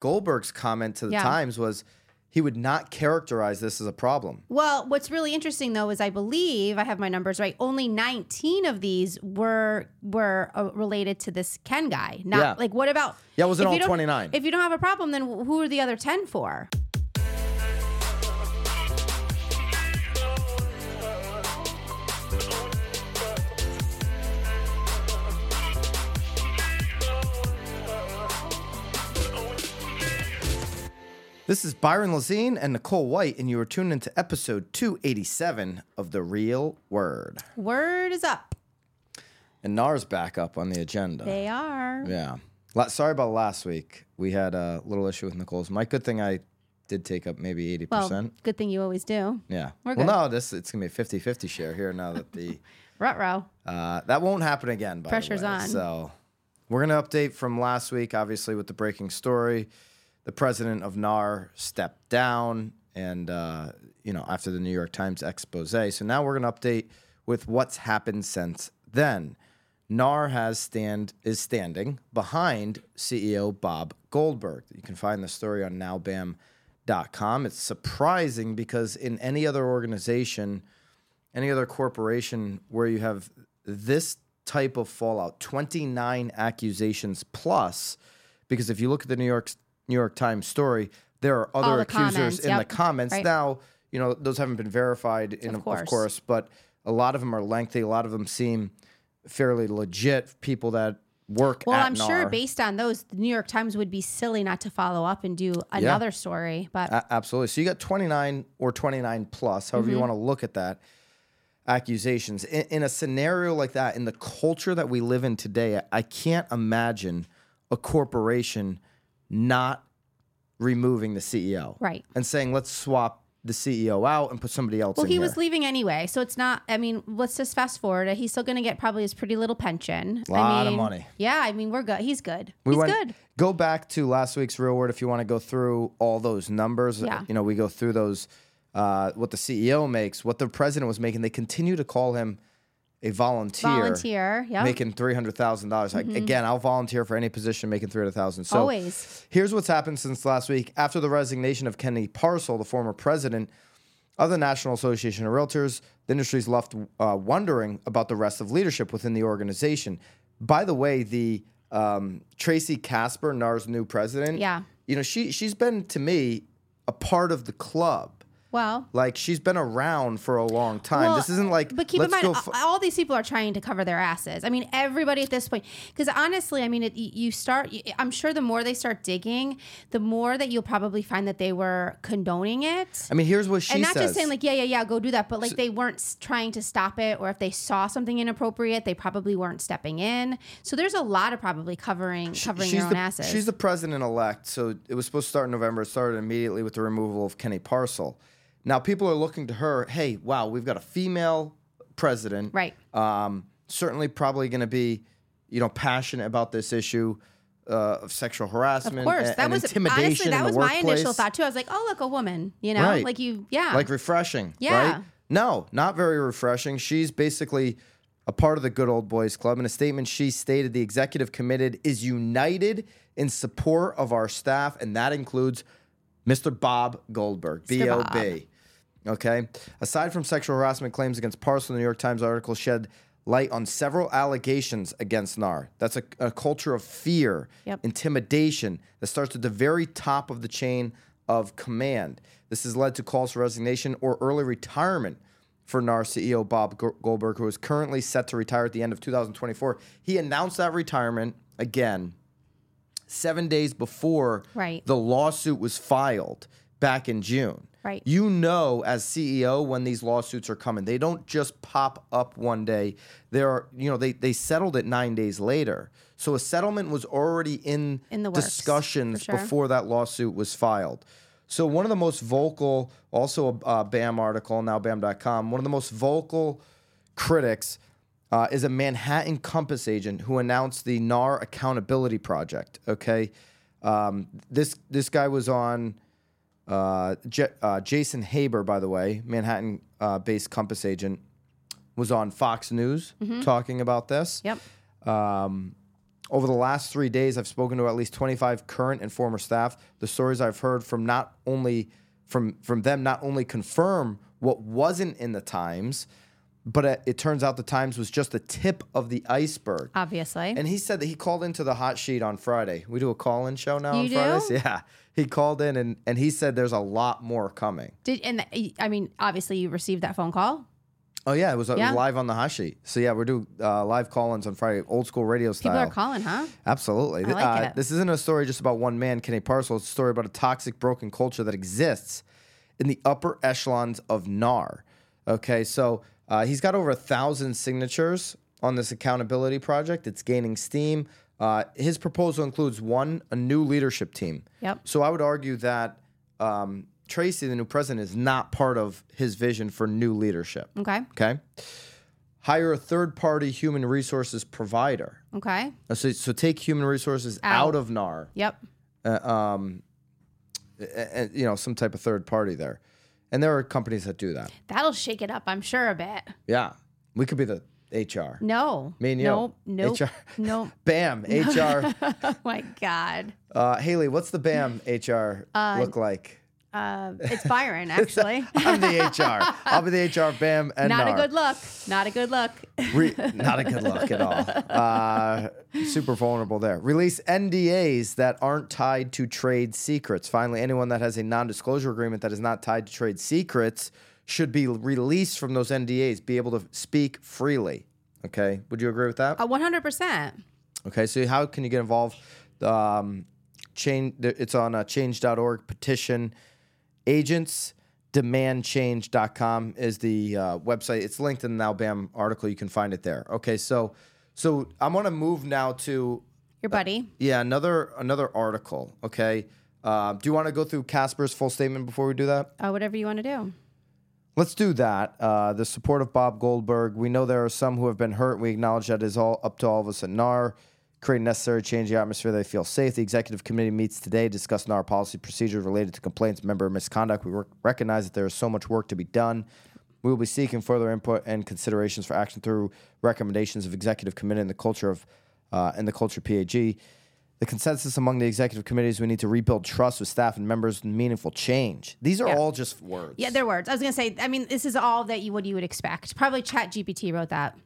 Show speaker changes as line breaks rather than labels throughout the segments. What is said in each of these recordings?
Goldberg's comment to the
Yeah.
Times was he would not characterize this as a problem.
Well, what's really interesting though is I believe I have my numbers right. Only 19 of these were were uh, related to this Ken guy. Not
Yeah.
like what about
Yeah, it wasn't
if
all
you don't-
29.
If you don't have a problem, then who are the other 10 for?
This is Byron Lazine and Nicole White, and you are tuned into episode 287 of The Real Word.
Word is up.
And NAR's back up on the agenda.
They are.
Yeah. La- Sorry about last week. We had a little issue with Nicole's mic. Good thing I did take up maybe 80%.
Well, good thing you always do.
yeah.
we're
well,
good.
no, this it's going to be a 50 50 share here now that the.
Rut-row.
Uh, that won't happen again. By
Pressure's
the way.
on.
So we're going to update from last week, obviously, with the breaking story. The president of NAR stepped down, and uh, you know after the New York Times expose. So now we're going to update with what's happened since then. NAR has stand is standing behind CEO Bob Goldberg. You can find the story on nowbam.com. It's surprising because in any other organization, any other corporation where you have this type of fallout 29 accusations plus because if you look at the new york new york times story there are other
the
accusers
comments,
in
yep.
the comments
Right.
now you know those haven't been verified in, of,
course.
course. but a lot of them are lengthy a lot of them seem fairly legit people that work
Well, I'm sure based on those, the New York Times would be silly not to follow up and do another story. But
A- absolutely. So you got 29 or 29 plus, however
Mm-hmm.
you want to look at that, accusations. In, in a scenario like that, in the culture that we live in today, I can't imagine a corporation not removing the CEO.
Right.
And saying, let's swap the CEO out and put somebody else
Well, he
here.
was leaving anyway, so it's not. I mean, let's just fast forward. He's still going to get probably his pretty little pension. I
Lot of
mean,
money.
Yeah, I mean, we're good. He's good.
We
He's
went-
good.
Go back to last week's real word if you want to go through all those numbers.
Yeah.
You know, we go through those, uh, what the CEO makes, what the president was making. They continue to call him a volunteer.
Volunteer. Yeah.
Making three hundred thousand dollars. Again, I'll volunteer for any position making three hundred thousand. So
Always.
here's what's happened since last week. After the resignation of Kenny Parcell, the former president of the National Association of Realtors, the industry's left uh, wondering about the rest of leadership within the organization. By the way, the um, Tracey Kasper, NAR's new president,
Yeah.
you know, she she's been to me a part of the club.
Well.
Like she's been around for a long time.
Well,
this isn't like
But keep in mind,
f-
all these people are trying to cover their asses. I mean, everybody at this point. Because honestly, I mean, it, you start. I'm sure the more they start digging, the more that you'll probably find that they were condoning it.
I mean, here's what she
and not
says.
just saying like, yeah, yeah, yeah, go do that, but like they weren't trying to stop it, or if they saw something inappropriate, they probably weren't stepping in. So there's a lot of probably covering covering their own
the,
asses.
She's the president elect, so it was supposed to start in November. It started immediately with the removal of Kenny Parcell. Now people are looking to her. Hey, wow, we've got a female president.
right.
Um, certainly, probably going to be, you know, passionate about this issue uh, of sexual harassment.
Of course,
and,
that
and
was honestly that was my initial thought too. I was like, oh look, a woman, you know,
Right.
like you, yeah,
like refreshing.
Yeah.
Right? No, not very refreshing. She's basically a part of the good old boys club. In a statement, she stated the executive committed is united in support of our staff, and that includes Mr. Bob Goldberg, B
Bob.
B. Okay. Aside from sexual harassment claims against Parcell, the New York Times article shed light on several allegations against NAR. That's a, a culture of fear,
Yep.
intimidation that starts at the very top of the chain of command. This has led to calls for resignation or early retirement for NAR CEO Bob Goldberg, who is currently set to retire at the end of 2024. He announced that retirement again seven days before
Right.
the lawsuit was filed back in June.
Right.
You know, as CEO, when these lawsuits are coming, they don't just pop up one day. There are, you know, they, they settled it nine days later. So a settlement was already in,
In the works,
discussions
sure.
before that lawsuit was filed. So one of the most vocal, also a uh, BAM article, now BAM.com, one of the most vocal critics uh, is a Manhattan Compass agent who announced the NAR Accountability Project. Okay, um, this this guy was on uh, uh, Jason Haber, by the way, Manhattan-based Compass agent, was on Fox News talking about this.
yep.
Um, Over the last three days, I've spoken to at least 25 current and former staff. The stories I've heard from not only from from them not only confirm what wasn't in the Times, but it, it turns out the Times was just the tip of the iceberg.
Obviously.
And he said that he called into the hot sheet on Friday. We do a call-in show now
You
on
do?
Fridays. Yeah, he called in and and he said there's a lot more coming.
Did and th- I mean, obviously you received that phone call.
Oh yeah, it was, it was
Yeah.
live on the hot sheet. So yeah, we're doing uh, live call-ins on Friday, old school radio style.
People are calling, huh?
Absolutely.
Like
Uh,
it.
This isn't a story just about one man, Kenny Parcell. It's a story about a toxic, broken culture that exists in the upper echelons of NAR. Okay, so uh, he's got over a thousand signatures on this accountability project. It's gaining steam. Uh, his proposal includes one, a new leadership team.
Yep.
So I would argue that um, Tracey, the new president, is not part of his vision for new leadership.
Okay.
Okay. Hire a third party human resources provider.
Okay.
Uh, So, so take human resources out,
Out.
of NAR,
Yep.
uh, um, a- a- you know, some type of third party there. And there are companies that do that.
That'll shake it up, I'm sure, a bit.
Yeah. We could be the HR.
No.
Me and you.
Nope. Nope.
HR.
Nope.
BAM, HR.
oh my God.
Uh, Haley, what's the BAM HR look like?
Uh, it's Byron, actually.
I'm the HR. I'll be the HR, BAM, and
Not a good look. Not a good look.
Re- not a good look at all. Uh, super vulnerable there. Release NDAs that aren't tied to trade secrets. Finally, anyone that has a non disclosure agreement that is not tied to trade secrets should be released from those NDAs, be able to speak freely. Okay. Would you agree with that?
Uh, 100%.
Okay. So, how can you get involved? Um, change, it's on uh, change.org petition. Agents demandchange.com is the uh, website. It's linked in the BAM article. You can find it there. Okay, so so I'm gonna move now to
Your buddy.
yeah another another article. Okay, uh, do you want to go through Kasper's full statement before we do that?
Uh, whatever you want to do.
Let's do that. Uh, the support of Bob Goldberg. We know there are some who have been hurt. We acknowledge that is all up to all of us at NAR. Create necessary change the atmosphere they feel safe. The executive committee meets today to discuss NAR policy procedures related to complaints member misconduct. We rec- recognize that there is so much work to be done. We will be seeking further input and considerations for action through recommendations of executive committee and the culture of uh, and the culture PAG. The consensus among the executive committee is we need to rebuild trust with staff and members and meaningful change. These are
Yeah.
all just words.
Yeah, they're words. I was gonna say. I mean, this is all that you what you would expect. Probably Chat GPT wrote that.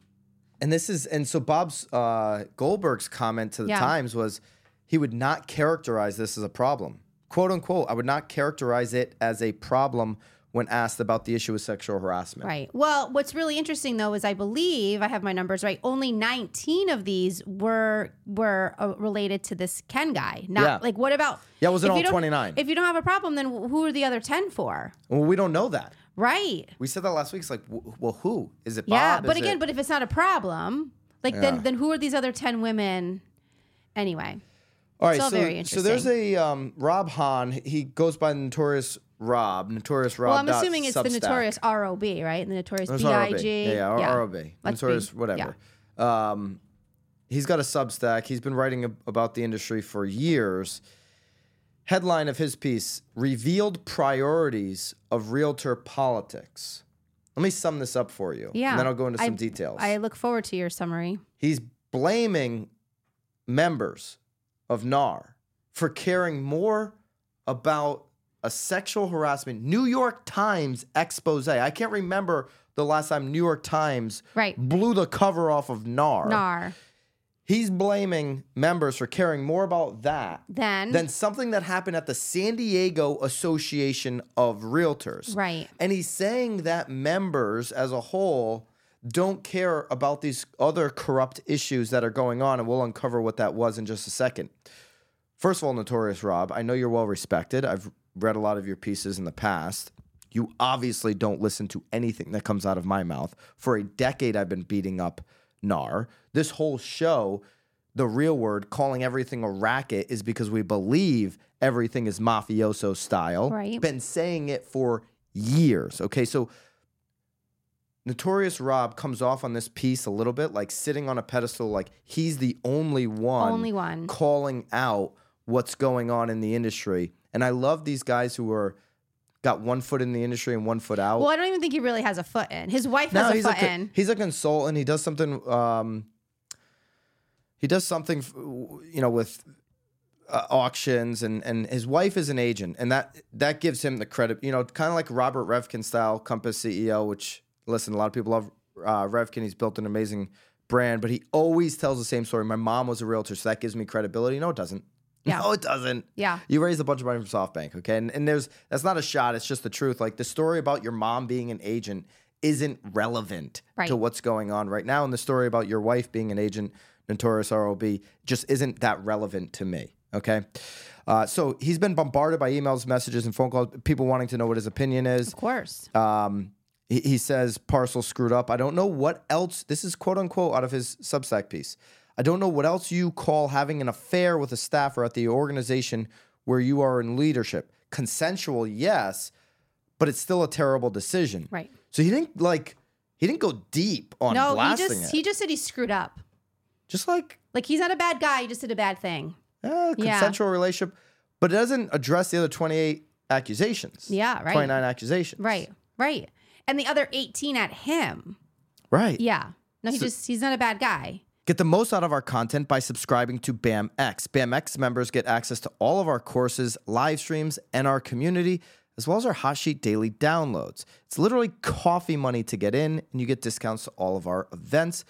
And this is and so Bob's uh, Goldberg's comment to the
Yeah.
Times was he would not characterize this as a problem, quote unquote. I would not characterize it as a problem when asked about the issue of sexual harassment.
Right. Well, what's really interesting though is I believe I have my numbers right. Only 19 of these were were uh, related to this Ken guy. Not
Yeah.
like what about
Yeah, was
it
all 29.
If you don't have a problem, then who are the other 10 for?
Well, we don't know that.
Right.
We said that last week. It's like, well, who is it? Bob?
yeah, but
Is
again,
it-
but if it's not a problem, like
Yeah.
then then who are these other 10 women? Anyway.
all right. so,
very
so there's a um, Rob Hahn. He goes by the notorious Rob, notorious Rob.
Well, I'm assuming it's the notorious ROB, right? The notorious BIG.
Yeah, yeah, R- ROB.
Let's be-
Notorious, whatever. Um, he's got a Substack. He's been writing ab- about the industry for years. Headline of his piece Revealed Priorities of Realtor Politics. Let me sum this up for you.
Yeah.
And then I'll go into
I-
some details.
I look forward to your summary.
He's blaming members of NAR for caring more about a sexual harassment New York Times expose. I can't remember the last time New York Times
Right.
blew the cover off of NAR.
NAR.
He's blaming members for caring more about that
Then
than something that happened at the San Diego Association of Realtors.
Right.
And he's saying that members as a whole don't care about these other corrupt issues that are going on, and we'll uncover what that was in just a second. First of all, Notorious Rob, I know you're well respected. I've read a lot of your pieces in the past. You obviously don't listen to anything that comes out of my mouth. For a decade, I've been beating up NAR. This whole show, the real word, calling everything a racket, is because we believe everything is mafioso style.
Right.
Been saying it for years. Okay, so Notorious Rob comes off on this piece a little bit like sitting on a pedestal, like he's the only one,
Only one.
calling out what's going on in the industry. And I love these guys who are got one foot in the industry and one foot out.
Well, I don't even think he really has a foot in. His wife
no,
has a
he's a
foot
co-
in.
he's a consultant. He does something. Um, he does something, you know, with uh, auctions, and and his wife is an agent, and that that gives him the credit. You know, kind of like Robert Reffkin style Compass CEO. Which listen, a lot of people love uh, Reffkin. He's built an amazing brand, but he always tells the same story. My mom was a realtor, so that gives me credibility. No, it doesn't.
Yeah.
No, it doesn't.
Yeah.
You raised a bunch of money from SoftBank, okay? And, and there's that's not a shot, it's just the truth. Like the story about your mom being an agent isn't relevant
Right.
to what's going on right now. And the story about your wife being an agent, notorious ROB, just isn't that relevant to me. Okay. Uh, so he's been bombarded by emails, messages, and phone calls, people wanting to know what his opinion is.
Of course.
Um, he, he says Parcell screwed up. I don't know what else. This is quote unquote out of his Substack piece. I don't know what else you call having an affair with a staffer at the organization where you are in leadership. Consensual, yes, but it's still a terrible decision.
Right.
So he didn't like. He didn't go deep on
no, he just
it.
he just said he screwed up.
just like
Like he's not a bad guy. He just did a bad thing.
eh,
Yeah.
consensual relationship, but it doesn't address the other twenty eight accusations.
Yeah, right.
Twenty nine accusations.
Right. Right. And the other 18 at him.
Right.
Yeah. No, he
So-
just he's not a bad guy.
Get the most out of our content by subscribing to BAMX. BAMX members get access to all of our courses, live streams, and our community, as well as our Hot Sheet daily downloads. It's literally coffee money to get in, and you get discounts to all of our events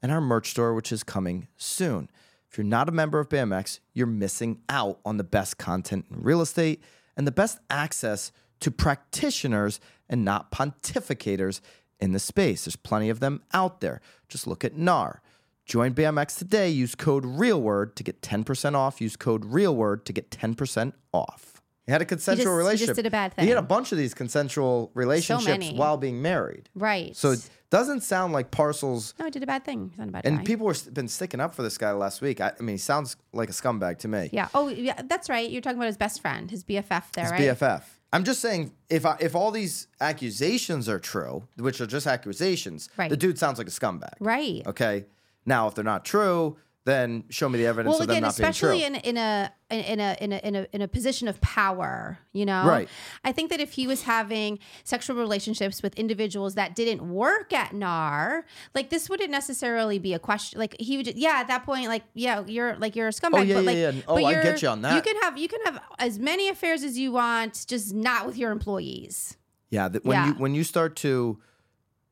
and our merch store, which is coming soon. If you're not a member of BAMX, you're missing out on the best content in real estate and the best access to practitioners and not pontificators in the space. There's plenty of them out there. Just look at NAR. Join BAMX today. Use code REALWORD to get 10% off. Use code REALWORD to get 10% off. He had a consensual
he just
relationship.
did a bad thing.
He had a bunch of these consensual relationships
many.
while being married.
Right.
So it doesn't sound like Parcell's.
no, he did a bad thing. He's not a bad
And
guy.
people have been sticking up for this guy last week. I, I mean, he sounds like a scumbag to me.
yeah. Oh, yeah. That's right. You're talking about his best friend, his BFF there, right?
His
right?
BFF. I'm just saying, if I, if all these accusations are true, which are just accusations,
Right.
the dude sounds like a scumbag.
Right.
Okay. Now, if they're not true, then show me the evidence
Well,
of them
again,
not being true.
especially in in a in a in a in a in a position of power, you know.
Right.
I think that if he was having sexual relationships with individuals that didn't work at NAR, like this wouldn't necessarily be a question. Like he would, yeah, at that point, like yeah, you're like you're a scumbag.
Oh, yeah,
but like,
yeah, yeah. Oh,
but
I get you on that.
You can have you can have as many affairs as you want, just not with your employees.
yeah, that when
Yeah.
you when you start to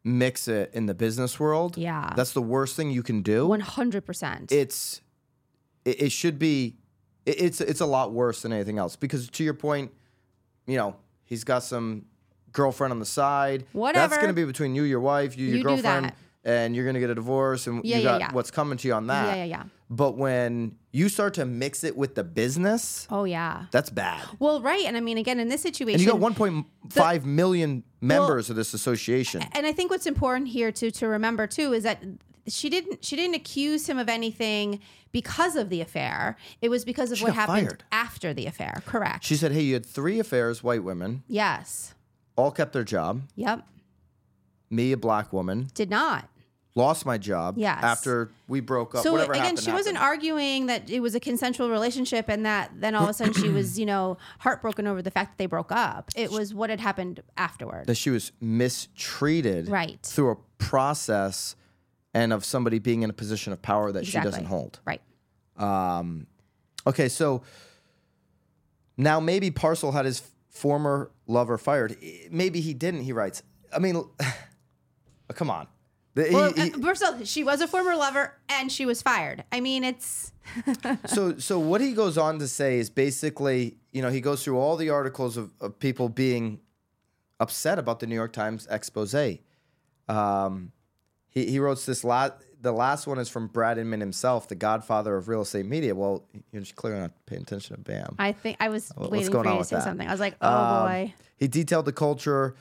mix it in the business world,
Yeah.
that's the worst thing you can do.
One hundred percent.
it's it, it should be it, it's it's a lot worse than anything else because to your point, you know, he's got some girlfriend on the side.
Whatever.
That's going to be between you, your wife, you, your
You do
girlfriend,
that.
And you're going to get a divorce, and
Yeah,
you
yeah,
got
yeah.
what's coming to you on that.
Yeah, yeah, yeah.
But when you start to mix it with the business,
Oh yeah.
that's bad.
Well, right, and I mean, again, in this situation,
And you got 1.5 million members of this association.
and I think what's important here to to remember too is that she didn't she didn't accuse him of anything because of the affair. It was because of
She
what happened
fired.
after the affair. Correct.
She said, "Hey, you had three affairs, white women,
yes.
all kept their job.
Yep.
Me, a black woman,
Did not.
lost my job
Yes.
after we broke up.
So
Whatever
again,
happened,
she wasn't arguing that it was a consensual relationship and that then all of a sudden she was, you know, heartbroken over the fact that they broke up. It was what had happened afterward.
that she was mistreated
Right.
through a process and of somebody being in a position of power that she doesn't hold.
Right.
Um, okay, so now maybe Parcell had his former lover fired. Maybe he didn't, he writes. I mean, come on. The-
Well,
he-
uh, first of all, she was a former lover and she was fired. I mean, it's
so so what he goes on to say is basically you know he goes through all the articles of, of people being upset about the new york times expose um, he, he wrote this last the last one is from brad inman himself the godfather of real estate media well you're just clearly not paying attention to bam
I think I was
What's
waiting
going
for you to say
that?
something. I was like, oh
Um,
boy.
He detailed the culture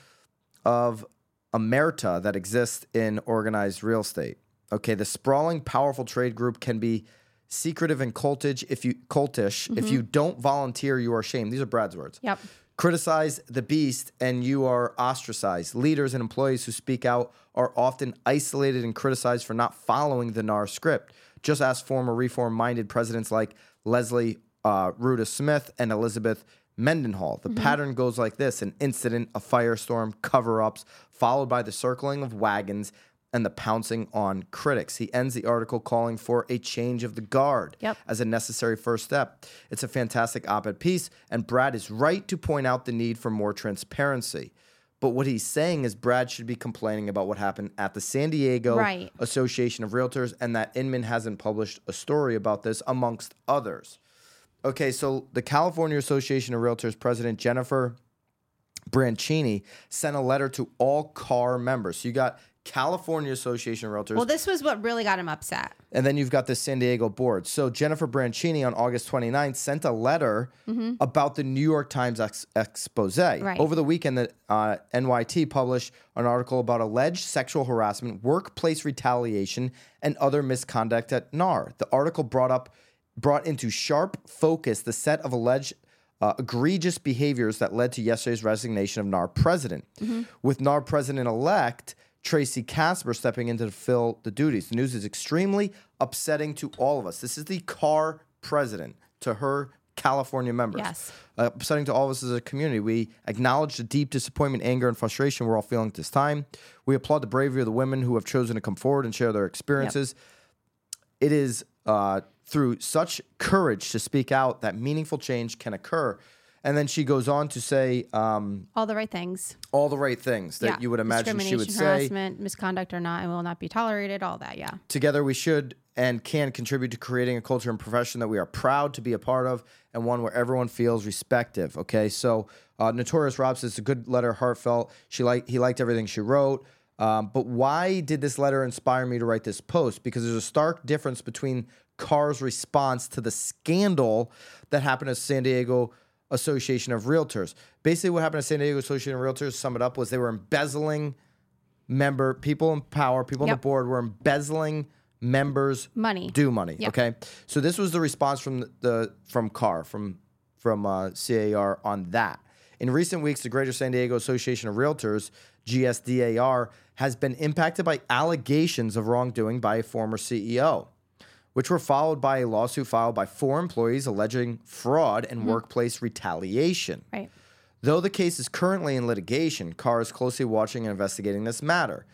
of omerta that exists in organized real estate. Okay, the sprawling, powerful trade group can be secretive and cultish if you cultish.
Mm-hmm.
you don't volunteer, you are shamed. These are Brad's words.
Yep.
Criticize the beast and you are ostracized. Leaders and employees who speak out are often isolated and criticized for not following the NAR script. Just ask former reform minded presidents like Leslie uh, Rouda Smith and Elizabeth Mendenhall. The mm-hmm. pattern goes like this an incident, a firestorm, cover ups, followed by the circling of wagons and the pouncing on critics. He ends the article calling for a change of the guard
Yep.
as a necessary first step. It's a fantastic op ed piece, and Brad is right to point out the need for more transparency. But what he's saying is Brad should be complaining about what happened at the San Diego
Right.
Association of Realtors and that Inman hasn't published a story about this, amongst others. Okay, so the California Association of Realtors president, Jennifer Branchini, sent a letter to all CAR members. So you got California Association of Realtors,
Well, this was what really got him upset.
and then you've got the San Diego board. So Jennifer Branchini on August 29th sent a letter about the New York Times ex- expose. Over the weekend, the uh, NYT published an article about alleged sexual harassment, workplace retaliation, and other misconduct at NAR. The article brought up brought into sharp focus the set of alleged uh, egregious behaviors that led to yesterday's resignation of NAR president. With NAR president elect Tracey Kasper stepping in to fill the duties. The news is extremely upsetting to all of us. This is the CAR president to her California members.
Yes.
Uh, upsetting to all of us as a community. We acknowledge the deep disappointment, anger, and frustration we're all feeling at this time. We applaud the bravery of the women who have chosen to come forward and share their experiences it is uh, through such courage to speak out that meaningful change can occur. And then she goes on to say um,
All the right things.
all the right things that
yeah.
you would imagine she would say.
harassment, misconduct, or not, and will not be tolerated. All that. Yeah.
Together, we should and can contribute to creating a culture and profession that we are proud to be a part of and one where everyone feels respective. Okay, so uh, Notorious Rob says it's a good letter, heartfelt. She liked he liked everything she wrote. Um, but why did this letter inspire me to write this post? Because there's a stark difference between CAR's response to the scandal that happened at San Diego Association of Realtors. Basically, what happened at San Diego Association of Realtors, sum it up, was they were embezzling member people in power, people on the board were embezzling members
Money.
do money.
Yep.
Okay, so this was the response from the, from CAR from from uh, CAR on that. In recent weeks, the Greater San Diego Association of Realtors (GSDAR) has been impacted by allegations of wrongdoing by a former CEO, which were followed by a lawsuit filed by four employees alleging fraud and mm-hmm. workplace retaliation.
Right.
Though the case is currently in litigation, CAR is closely watching and investigating this matter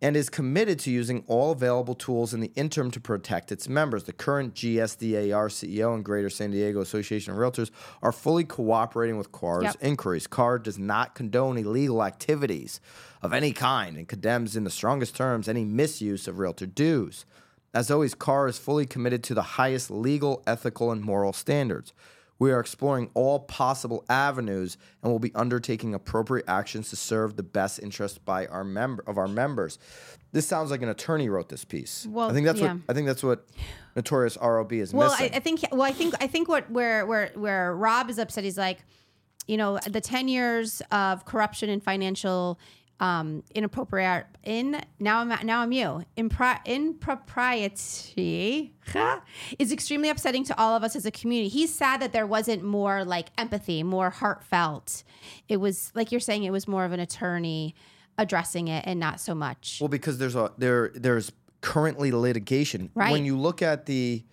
and is committed to using all available tools in the interim to protect its members. The current GSDAR CEO and Greater San Diego Association of Realtors are fully cooperating with CAR's
Yep.
inquiries. CAR does not condone illegal activities of any kind and condemns in the strongest terms any misuse of realtor dues. As always, CAR is fully committed to the highest legal, ethical, and moral standards. We are exploring all possible avenues and will be undertaking appropriate actions to serve the best interest by our member of our members. This sounds like an attorney wrote this piece.
Well,
I think that's
yeah.
what I think that's what Notorious ROB is
Well, I. I think. Well, I think. I think what where where where Rob is upset. He's like, you know, the ten years of corruption and financial um, inappropriate in now I'm now I'm you Impri- impropriety is extremely upsetting to all of us as a community. He's sad that there wasn't more like empathy, more heartfelt. It was like you're saying, it was more of an attorney addressing it and not so much.
Well, because there's a there there's currently litigation.
Right.
When you look at the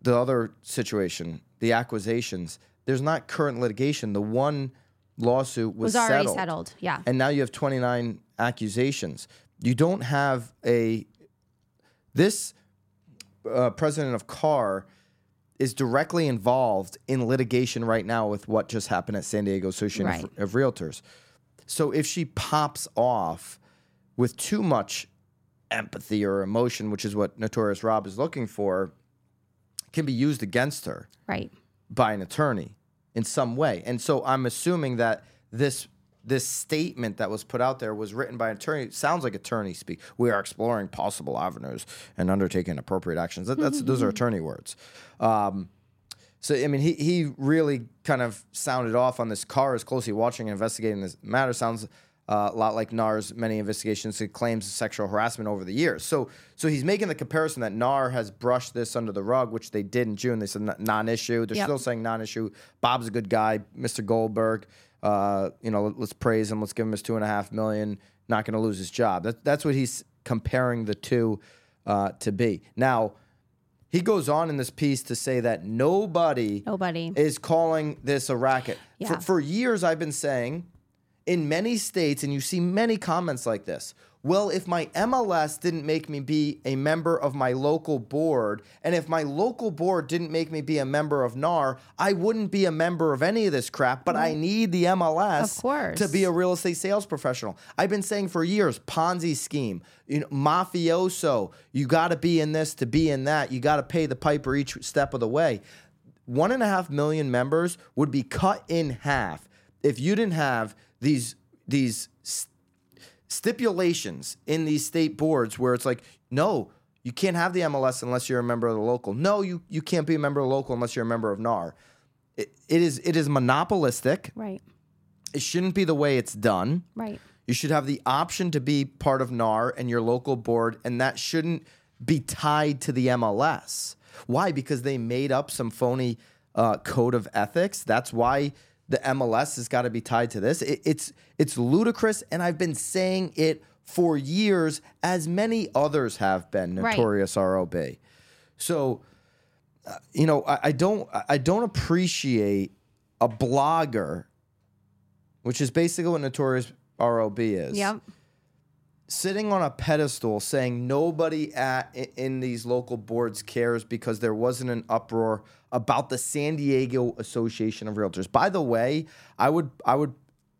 the other situation, the accusations, there's not current litigation. The one lawsuit was,
was already
settled,
settled. Yeah.
and now you have 29 accusations. You don't have a this uh, president of CAR is directly involved in litigation right now with what just happened at San Diego Association
Right.
of, of Realtors. So if she pops off with too much empathy or emotion, which is what Notorious Rob is looking for, can be used against her
right.
by an attorney in some way. And so I'm assuming that this this statement that was put out there was written by an attorney. It sounds like attorney speak. We are exploring possible avenues and undertaking appropriate actions. That, that's those are attorney words. Um, so I mean, he he really kind of sounded off on this. CAR is closely watching and investigating this matter. Sounds uh, a lot like NAR's many investigations and claims of sexual harassment over the years. So so he's making the comparison that NAR has brushed this under the rug, which they did in June. They said non-issue. They're
Yep.
still saying non-issue. Bob's a good guy, Mr. Goldberg. Uh, you know, let- let's praise him. Let's give him his two and a half million. Not going to lose his job. That, that's what he's comparing the two uh, to be. Now, he goes on in this piece to say that nobody
Nobody.
is calling this a racket. For,
Yeah.
for years, I've been saying in many states, and you see many comments like this. Well, if my MLS didn't make me be a member of my local board, and if my local board didn't make me be a member of NAR, I wouldn't be a member of any of this crap, but I mm. need the MLS to be a real estate sales professional. I've been saying for years, Ponzi scheme, you know, mafioso, you got to be in this to be in that. You got to pay the piper each step of the way. One and a half million members would be cut in half if you didn't have these these s- stipulations in these state boards where it's like, no, you can't have the MLS unless you're a member of the local. No, you you can't be a member of the local unless you're a member of NAR. It, it is it is monopolistic.
Right.
It shouldn't be the way it's done.
Right.
You should have the option to be part of NAR and your local board, and that shouldn't be tied to the MLS. Why? Because they made up some phony uh, code of ethics. That's why the MLS has got to be tied to this. It, it's it's ludicrous, and I've been saying it for years, as many others have been.
Right.
Notorious ROB. So uh, you know, I, I don't I don't appreciate a blogger, which is basically what Notorious ROB is.
Yep.
Sitting on a pedestal saying nobody at in these local boards cares because there wasn't an uproar about the San Diego Association of Realtors. By the way, I would I would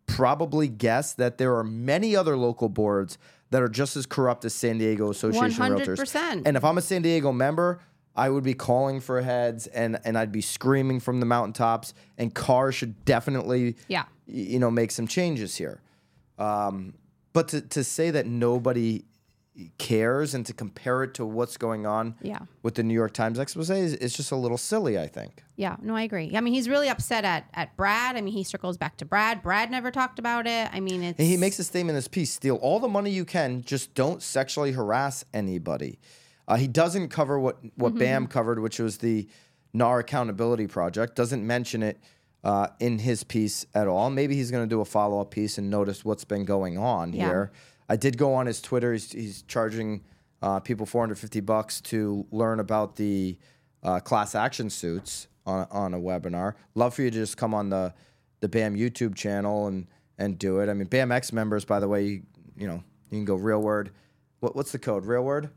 probably guess that there are many other local boards that are just as corrupt as San Diego Association of Realtors.
100%.
And if I'm a San Diego member, I would be calling for heads and and I'd be screaming from the mountaintops. And cars should definitely,
Yeah.
you know, make some changes here. Um, but to to say that nobody cares and to compare it to what's going on
Yeah.
with the New York Times expose is, is just a little silly. I think.
Yeah, no, I agree. I mean, he's really upset at at Brad. I mean, he circles back to Brad. Brad never talked about it. I mean, it's
And he makes a statement in this piece: steal all the money you can, just don't sexually harass anybody. Uh, he doesn't cover what what Bam covered, which was the NAR accountability project. Doesn't mention it uh, in his piece at all. Maybe he's going to do a follow up piece and notice what's been going on
Yeah.
here. I did go on his Twitter. He's, he's charging uh, people 450 bucks to learn about the uh, class action suits on, on a webinar. Love for you to just come on the the BAM YouTube channel and and do it. I mean, BAM X members, by the way, you, you know you can go real word. What, what's the code? Real word,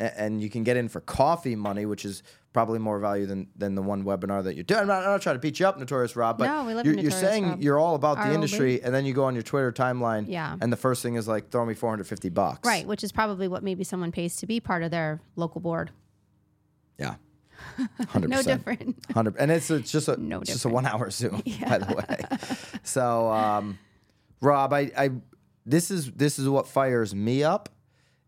and, you can get in for coffee money, which is probably more value than than the one webinar that you're doing. I'm not, I'm not trying to beat you up, Notorious Rob, but
No,
you're,
you,
you're saying
Rob.
you're all about the industry, and then you go on your Twitter timeline,
Yeah.
and the first thing is like, throw me 450 bucks,
right, which is probably what maybe someone pays to be part of their local board.
Yeah, hundred
No different.
Hundred, and it's, it's just a
No
it's just a one hour Zoom, by the way. So, um, Rob, I, I this is this is what fires me up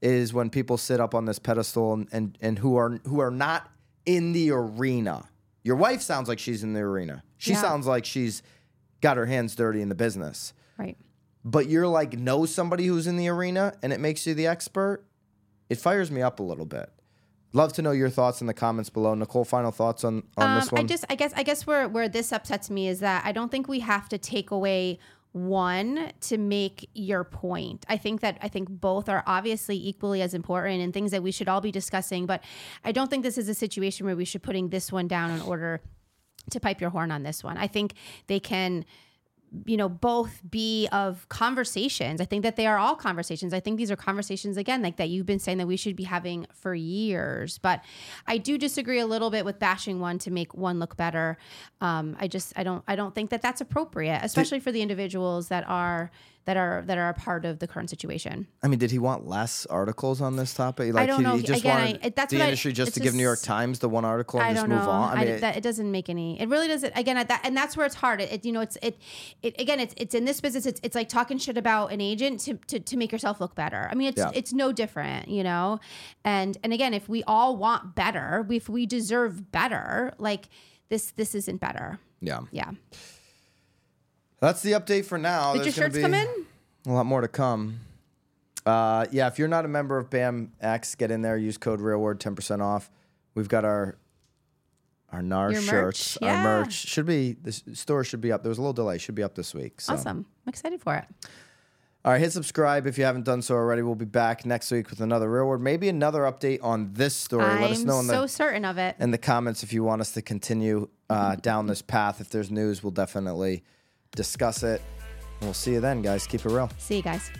is when people sit up on this pedestal and, and and who are who are not in the arena. Your wife sounds like she's in the arena. She
Yeah.
sounds like she's got her hands dirty in the business.
Right.
But you're like know somebody who's in the arena and it makes you the expert. It fires me up a little bit. Love to know your thoughts in the comments below. Nicole, final thoughts on, on
Um,
this one?
I just, I guess, I guess where where this upsets me is that I don't think we have to take away one to make your point. I think that I think both are obviously equally as important and things that we should all be discussing. But I don't think this is a situation where we should putting this one down in order to pipe your horn on this one. I think they can you know both be of conversations. I think that they are all conversations. I think these are conversations again like that you've been saying that we should be having for years. But i do disagree a little bit with bashing one to make one look better. Um, i just i don't i don't think that that's appropriate especially for the individuals that are that are that are a part of the current situation
I mean, did he want less articles on this topic? Like
don't
he,
know.
he just
Again,
wanted
I- that's
the
what I-
industry just to give New York Times the one article and
I
just
don't
move
know.
on. I mean,
I, that, it doesn't make any. It really doesn't. Again, at that, and that's where it's hard. It, it- you know, it's it, it. Again, it's it's in this business. It's it's like talking shit about an agent to to, to make yourself look better. I mean, it's
Yeah.
it's no different, you know. And and again, if we all want better, if we deserve better, like this this isn't better.
yeah.
Yeah.
That's the update for now.
Did your
There's gonna
shirts
be
come in?
A lot more to come. Uh, yeah, if you're not a member of BAM X, get in there. Use code RealWord, ten percent off. We've got our our NAR
Your merch,
shirts. Our
yeah.
merch should be the s- store should be up. There was a little delay. Should be up this week. So.
Awesome. I'm excited for it.
All right, hit subscribe if you haven't done so already. We'll be back next week with another real word, maybe another update on this story. Let us
I'm
know in
so
the
certain of it.
in the comments if you want us to continue uh, down this path. If there's news, we'll definitely discuss it. We'll see you then, guys. Keep it real.
See you guys.